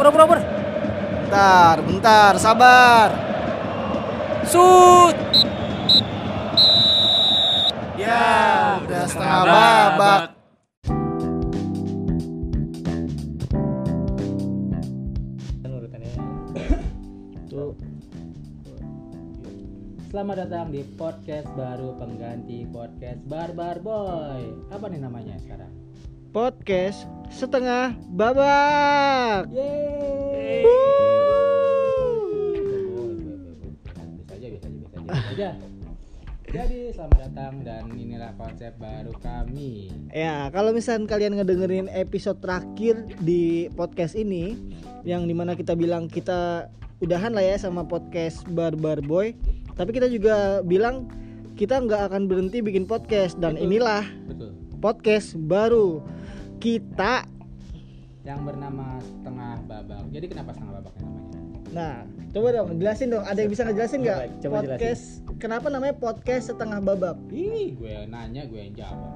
Oper, oper. Bentar, bentar, sabar. Shoot. Ya, udah setengah babak. Kan. Selamat datang di podcast baru pengganti podcast Barbar Boy. Apa nih namanya sekarang? Podcast setengah babak. Yeay. Jadi selamat datang dan inilah konsep baru kami. Ya, kalau misalnya kalian ngedengerin episode terakhir di podcast ini yang di mana kita bilang kita udahan lah ya sama podcast Barbar Boy, tapi kita juga bilang kita nggak akan berhenti bikin podcast dan Betul. inilah Betul. podcast baru kita. Yang bernama setengah babak. Jadi kenapa setengah babak namanya? Nah, coba dong jelasin dong. Ada yang bisa ngejelasin nggak Coba- podcast? Kenapa namanya podcast setengah babak? Ih, gue yang nanya, gue yang jawab.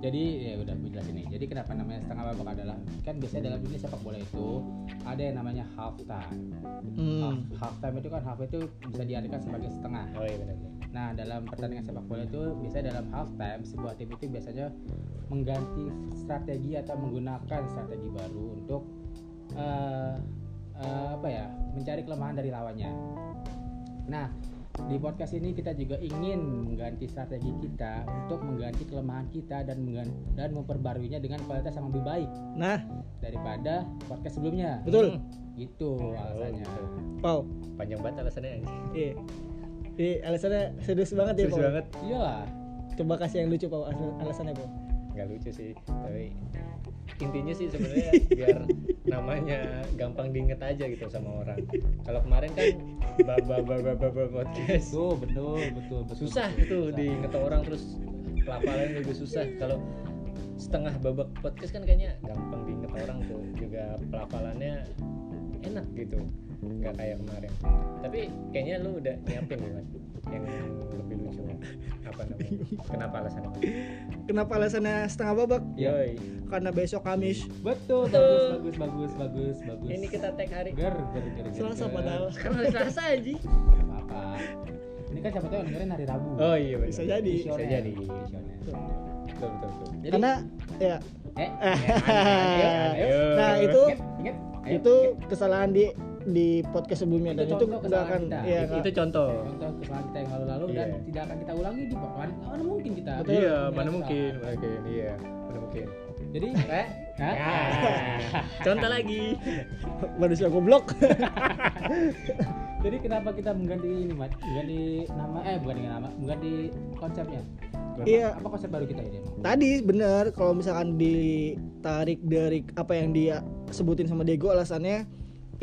Jadi ya udah gue jelasin nih. Jadi kenapa namanya setengah babak adalah kan biasanya dalam dunia sepak bola itu ada yang namanya half time. Half, Hmm. half time itu kan half itu bisa diartikan sebagai setengah. oh iya benar Nah, dalam pertandingan sepak bola itu biasanya dalam half time sebuah tim itu biasanya mengganti strategi atau menggunakan strategi baru untuk eh, eh, apa ya? mencari kelemahan dari lawannya. Nah, di podcast ini kita juga ingin mengganti strategi kita untuk mengganti kelemahan kita dan menggan- dan memperbaruinya dengan kualitas yang lebih baik Nah, daripada podcast sebelumnya. betul. Gitu alasannya. gitu. Pau. panjang banget alasannya Iya. Iya, alasannya serius banget ya, serius banget Iyalah. Coba kasih yang lucu. Alas- Alasannya, Pau. nggak lucu sih tapi intinya sih sebenarnya biar namanya gampang diinget aja gitu sama orang kalau kemarin kan baba baba baba podcast Tuh, betul, betul, betul. susah betul, tuh susah. diinget orang terus pelafalan juga susah kalau setengah babak podcast kan kayaknya gampang diinget orang tuh juga pelafalannya enak gitu nggak kayak kemarin tapi kayaknya lu udah nyiapin nih lucu apa namanya kenapa alasannya? Kenapa alasannya setengah babak? yoi Karena besok Kamis. Betul, Betul. bagus, bagus, bagus, bagus, bagus. ini kita tag hari ger, ger, ger, ger. Selasa ger. padahal. kan hari Selasa aja Nggak apa-apa. Ini kan siapa tahu yang dengerin hari Rabu. oh iya. Bisa jadi. bisa jadi betul betul betul Jadi, Karena ya eh, Eh. ayo, ayo, ayo. Nah, itu- Ingat, ingat. Ayo, itu ingat. kesalahan di di podcast sebelumnya dan Itu itu contoh nggak kesalahan akan kita. ya itu nggak- contoh contoh kesalahan kita yang lalu-lalu dan Iya. tidak akan kita ulangi di podcast. Mana mungkin kita. Betul. iya mana mungkin kesalahan. mungkin iya mana mungkin Jadi, eh? Ah, contoh lagi manusia goblok. Jadi kenapa kita mengganti ini, Mat? Mengganti nama eh bukan dengan nama, mengganti konsepnya. Apa- Iya. Apa konsep baru kita ini? Tadi bener kalau misalkan ditarik dari apa yang dia sebutin sama Diego alasannya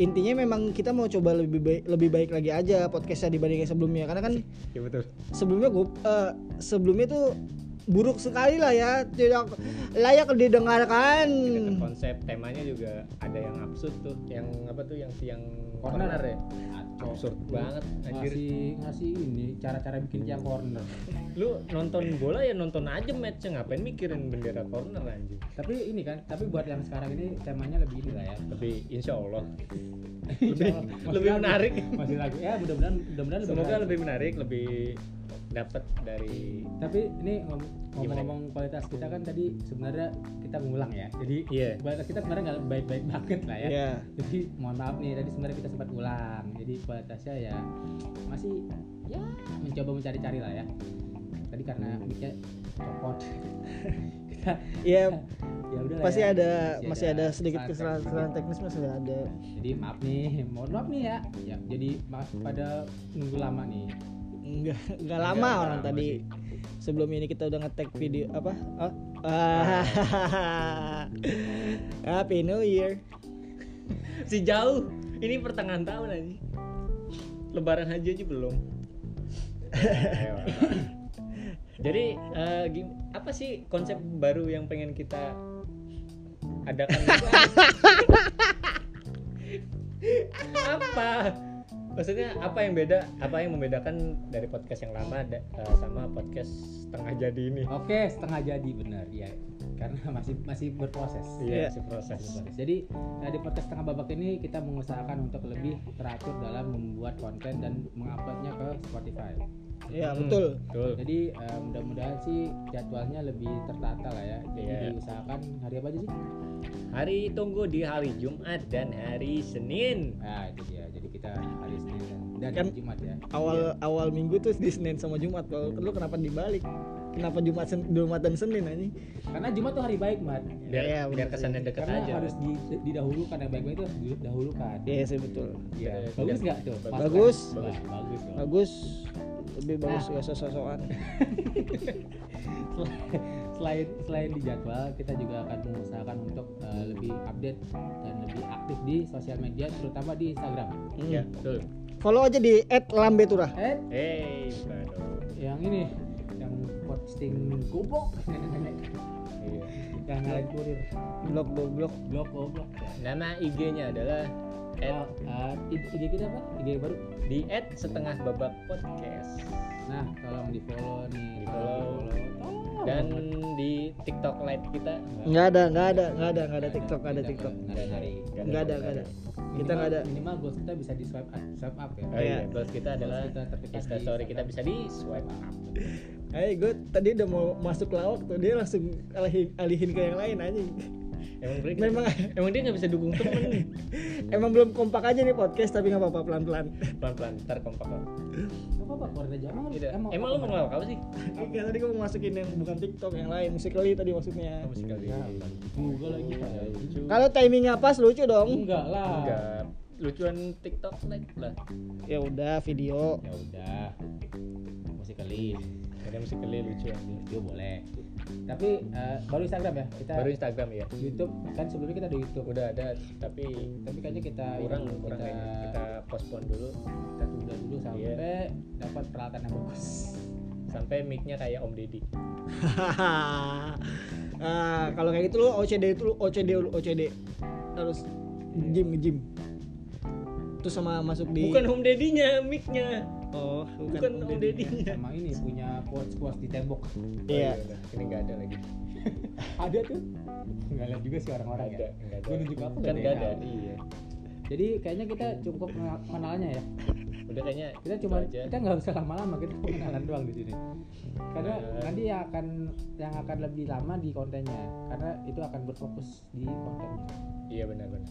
intinya memang kita mau coba lebih baik lebih baik lagi aja podcastnya dibandingin sebelumnya. Karena kan ya betul. sebelumnya gue sebelumnya tuh buruk sekali lah ya tidak layak didengarkan Kita konsep temanya juga ada yang absurd tuh yang apa tuh yang tiang Corner. corner, ya absurd banget anjir Ngasih ngasih ini cara-cara bikin tiang corner. lu nonton bola ya nonton aja matchnya ngapain mikirin bendera corner anjing Tapi ini kan, tapi buat yang sekarang ini temanya lebih ini lah ya. lebih insya Allah lebih lagu. menarik. Masih lagi. Ya, mudah-mudahan mudah-mudahan lebih semoga menarik. lebih menarik lebih dapat dari Tapi ini ngomong-ngomong kualitas kita kan tadi sebenarnya kita ngulang ya. Jadi Iya. kualitas kita sebenarnya nggak baik-baik banget lah ya. ya Jadi mohon maaf nih tadi sebenarnya kita sempat ulang. Jadi kualitasnya ya masih ya mencoba mencari-cari lah ya. Tadi karena mic-nya copot. kita ya ya udah pasti ya. ada masih ada sedikit kesalahan teknis kesalahan teknis masih ada Jadi maaf nih, mohon maaf nih ya. Ya, jadi maaf pada nunggu lama nih. Enggak enggak lama Enggak orang lama tadi. sebelum ini kita udah nge-tag video apa? Oh. Ah. Happy New Year. Si jauh. Ini pertengahan tahun aja lebaran haji aja belum. Jadi eh, gim- apa sih konsep baru yang pengen kita adakan? Apa maksudnya apa yang beda apa yang membedakan dari podcast yang lama da- eh, sama podcast setengah jadi ini Oke, setengah jadi benar ya. karena masih masih berproses. iya Iya. si proses Berproses. Jadi eh, di podcast tengah babak ini kita mengusahakan untuk lebih teratur dalam membuat konten dan menguploadnya ke Spotify. ya Hmm, betul betul Jadi eh, mudah-mudahan sih jadwalnya lebih tertata lah ya. Jadi Iya. diusahakan hari apa aja sih? hari tunggu di hari Jumat dan hari Senin Nah itu dia. Jadi kita hari Senin dan, dan Kan- Jumat ya. awal awal minggu tuh di Senin sama Jumat kalau lu kenapa dibalik kenapa Jumat Sen- Jumat dan Senin anjing Karena Jumat tuh hari baik, Mat. biar Iya, biar kesannya deket Karena aja harus di, didahulukan yang baik-baik itu harus didahulukan. iya sih betul Iya. Iya. Bagus nggak tuh? Bagus. bagus. dong. bagus lebih bagus Nah. gak sosokan selain selain di jadwal kita juga akan mengusahakan untuk uh, lebih update dan lebih aktif di sosial media terutama di Instagram. ya betul. Follow aja di @lambetura. Eh, hey yang ini yang posting nenek-nenek Iya. yang ngalahin kurir. Blog blog blog goblok. nama IG-nya adalah Oh, uh, IG kita apa? IG baru. di at setengah babak podcast Nah, tolong di follow nih. Di follow. Tolong. dan di TikTok live kita nggak ada nggak ada nggak ada nggak ada TikTok nggak ada TikTok nggak ada hari. nggak ada nggak ada kita nggak ada Minimal goals kita bisa di swipe up, swipe up ya. Oh Iya. iya, goals kita adalah kita story kita bisa di swipe up. Eh gue tadi udah mau masuk lawak tuh dia langsung alihin, alihin ke yang lain anjing Emang dia, Memang- emang dia nggak bisa dukung temen emang belum kompak aja nih podcast tapi nggak apa-apa pelan-pelan pelan-pelan ntar kompak kok. Gak apa-apa, keluarin aja. Emang, Gitu. Emang lu mau ngelawak apa sih? Kan tadi gue mau masukin yang bukan TikTok yang lain Musical.ly tadi maksudnya Kamu sekali. Ya, juga lagi ya. Kalau timingnya pas lucu dong Enggak lah. Enggak. Lucuan TikTok live lah. ya udah video Ya udah. Musik kali. Ada musik kali lucu aja. Itu boleh. Tapi eh, baru Instagram ya. Kita Baru Instagram ya. YouTube kan sebelumnya kita ada YouTube. Udah ada tapi Tapi kayaknya kita kurang ini, kurang kita, kayaknya. Kita postpone dulu kita tunda dulu sampai Iya. dapat peralatan yang bagus. sampai mic-nya kayak Om Deddy. ah kalau kayak gitu lu OCD itu lu OCD lu OCD harus gym gym terus sama masuk di Bukan Om Deddy-nya, mic-nya. Oh Bukan Om Deddy-nya. Sama ini punya quotes-quotes di tembok. iya Oh. Ini enggak ada lagi. ada tuh. Enggak lihat juga sih orang-orang Ada, ya. enggak ada. Gue nunjuk apa Kan nggak ada. Iya. Jadi kayaknya kita cukup mengenal- mengenalnya ya. Udah kayaknya Kita itu cuma kita nggak usah lama-lama kita pengenalan doang di sini. Karena Nah. nanti yang akan yang akan lebih lama di kontennya karena itu akan berfokus di kontennya. Iya benar-benar.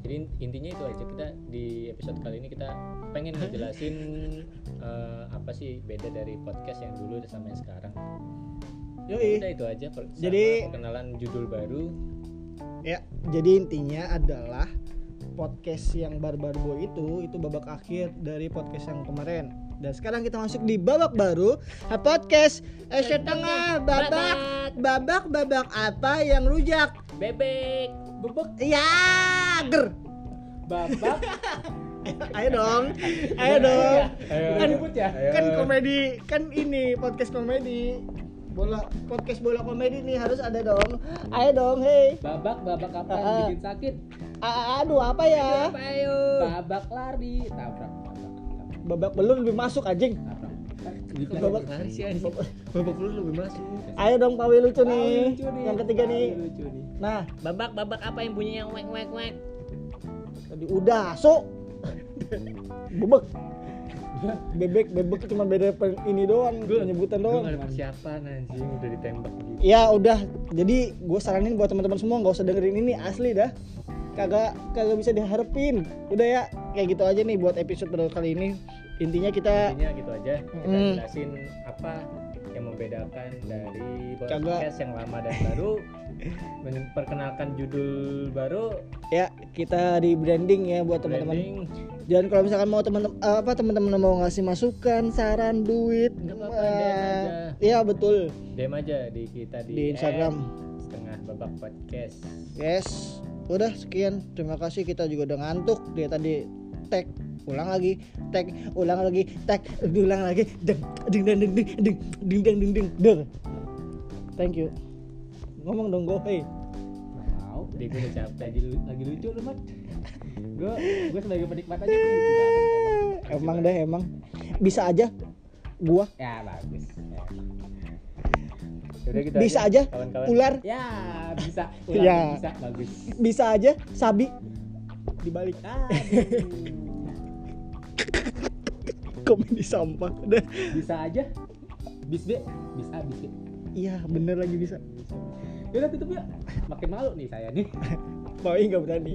Jadi intinya itu aja kita di episode kali ini kita pengen ngejelasin eh, apa sih beda dari podcast yang dulu sama yang sekarang. Yoi. Udah itu aja. per- sama Jadi- perkenalan judul baru. Ya, jadi intinya adalah podcast yang Barbar Boy itu itu babak akhir dari podcast yang kemarin. Dan sekarang kita masuk di babak baru eh, podcast eh, setengah babak babak babak apa yang rujak Bebek. Bebek ya ger babak ayo dong ayo dong Ayo. kan ya? Ayo. kan komedi kan ini podcast komedi bola podcast bola komedi nih harus ada dong ayo dong hei babak babak apa yang Ah, ah. bikin sakit? A- aduh apa ya Ayo. Babak lari tabrak babak belum lebih masuk anjing. Babak- lari sih anjing. Babak lu lebih masuk. Ayo dong Pawi lucu Ah, nih. lucu nih. Yang ketiga Ah, nih. lucu nih. Nah, Babak babak apa yang bunyinya wek wek wek? tadi udah so. Bebek. Bebek bebek cuma beda ini doang, penyebutan Lu doang. gak ada persiapan anjing udah ditembak gitu. Ya udah, jadi gue saranin buat teman-teman semua nggak usah dengerin ini asli dah. Kagak kagak bisa diharapin. Udah ya, kayak gitu aja nih buat episode baru kali ini. Intinya kita Intinya gitu aja. Kita Mm. jelasin apa yang membedakan dari podcast yang lama dan baru. Memperkenalkan judul baru. ya kita di branding ya buat teman-teman. Dan kalau misalkan mau teman-teman apa teman-teman mau ngasih masukan, saran, duit, Nggak apa-apa, eh. Iya betul DM aja di kita di, di Instagram. setengah babak podcast. Yes, udah sekian. Terima kasih kita juga udah ngantuk. Dia tadi tag ulang lagi, tag ulang lagi, tag ulang lagi, deng ding ding ding ding ding ding ding ding ding. Thank you. Ngomong dong go hey. Di gue udah capek. Lagi lagi lucu lu, Mat. Gue gue sebagai penikmat aja gua banget, Emang deh emang bisa aja gua Ya bagus. Ya. Yaudah, gitu bisa aja kawan-kawan. ular Ya, bisa. Ya. Bisa, bagus. bisa aja sabi dibalik Ah, komedi sampah udah bisa aja. Bis B, bis iya bener lagi bisa Yaudah tutup ya. Makin malu nih saya nih. mau nggak berani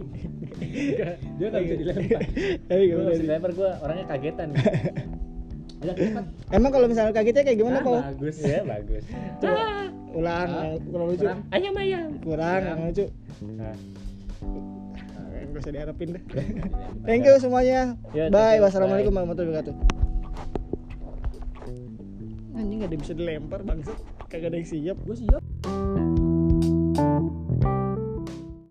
Dia nggak bisa dilempar. tapi nggak berani dilempar gue orangnya kagetan. Udah emang kalau misalnya kagetnya kayak gimana Ah, Pau? Bagus. ya bagus. Coba ulang Ah, kurang lucu kurang. Ayam ayam. kurang Kurang. yang lucu Nah, Nah, gak usah diharapin deh Dilempar. thank you semuanya Ya, bye wassalamualaikum warahmatullahi wabarakatuh anjing gak ada bisa dilempar bangsat kagak ada yang siap Gue siap.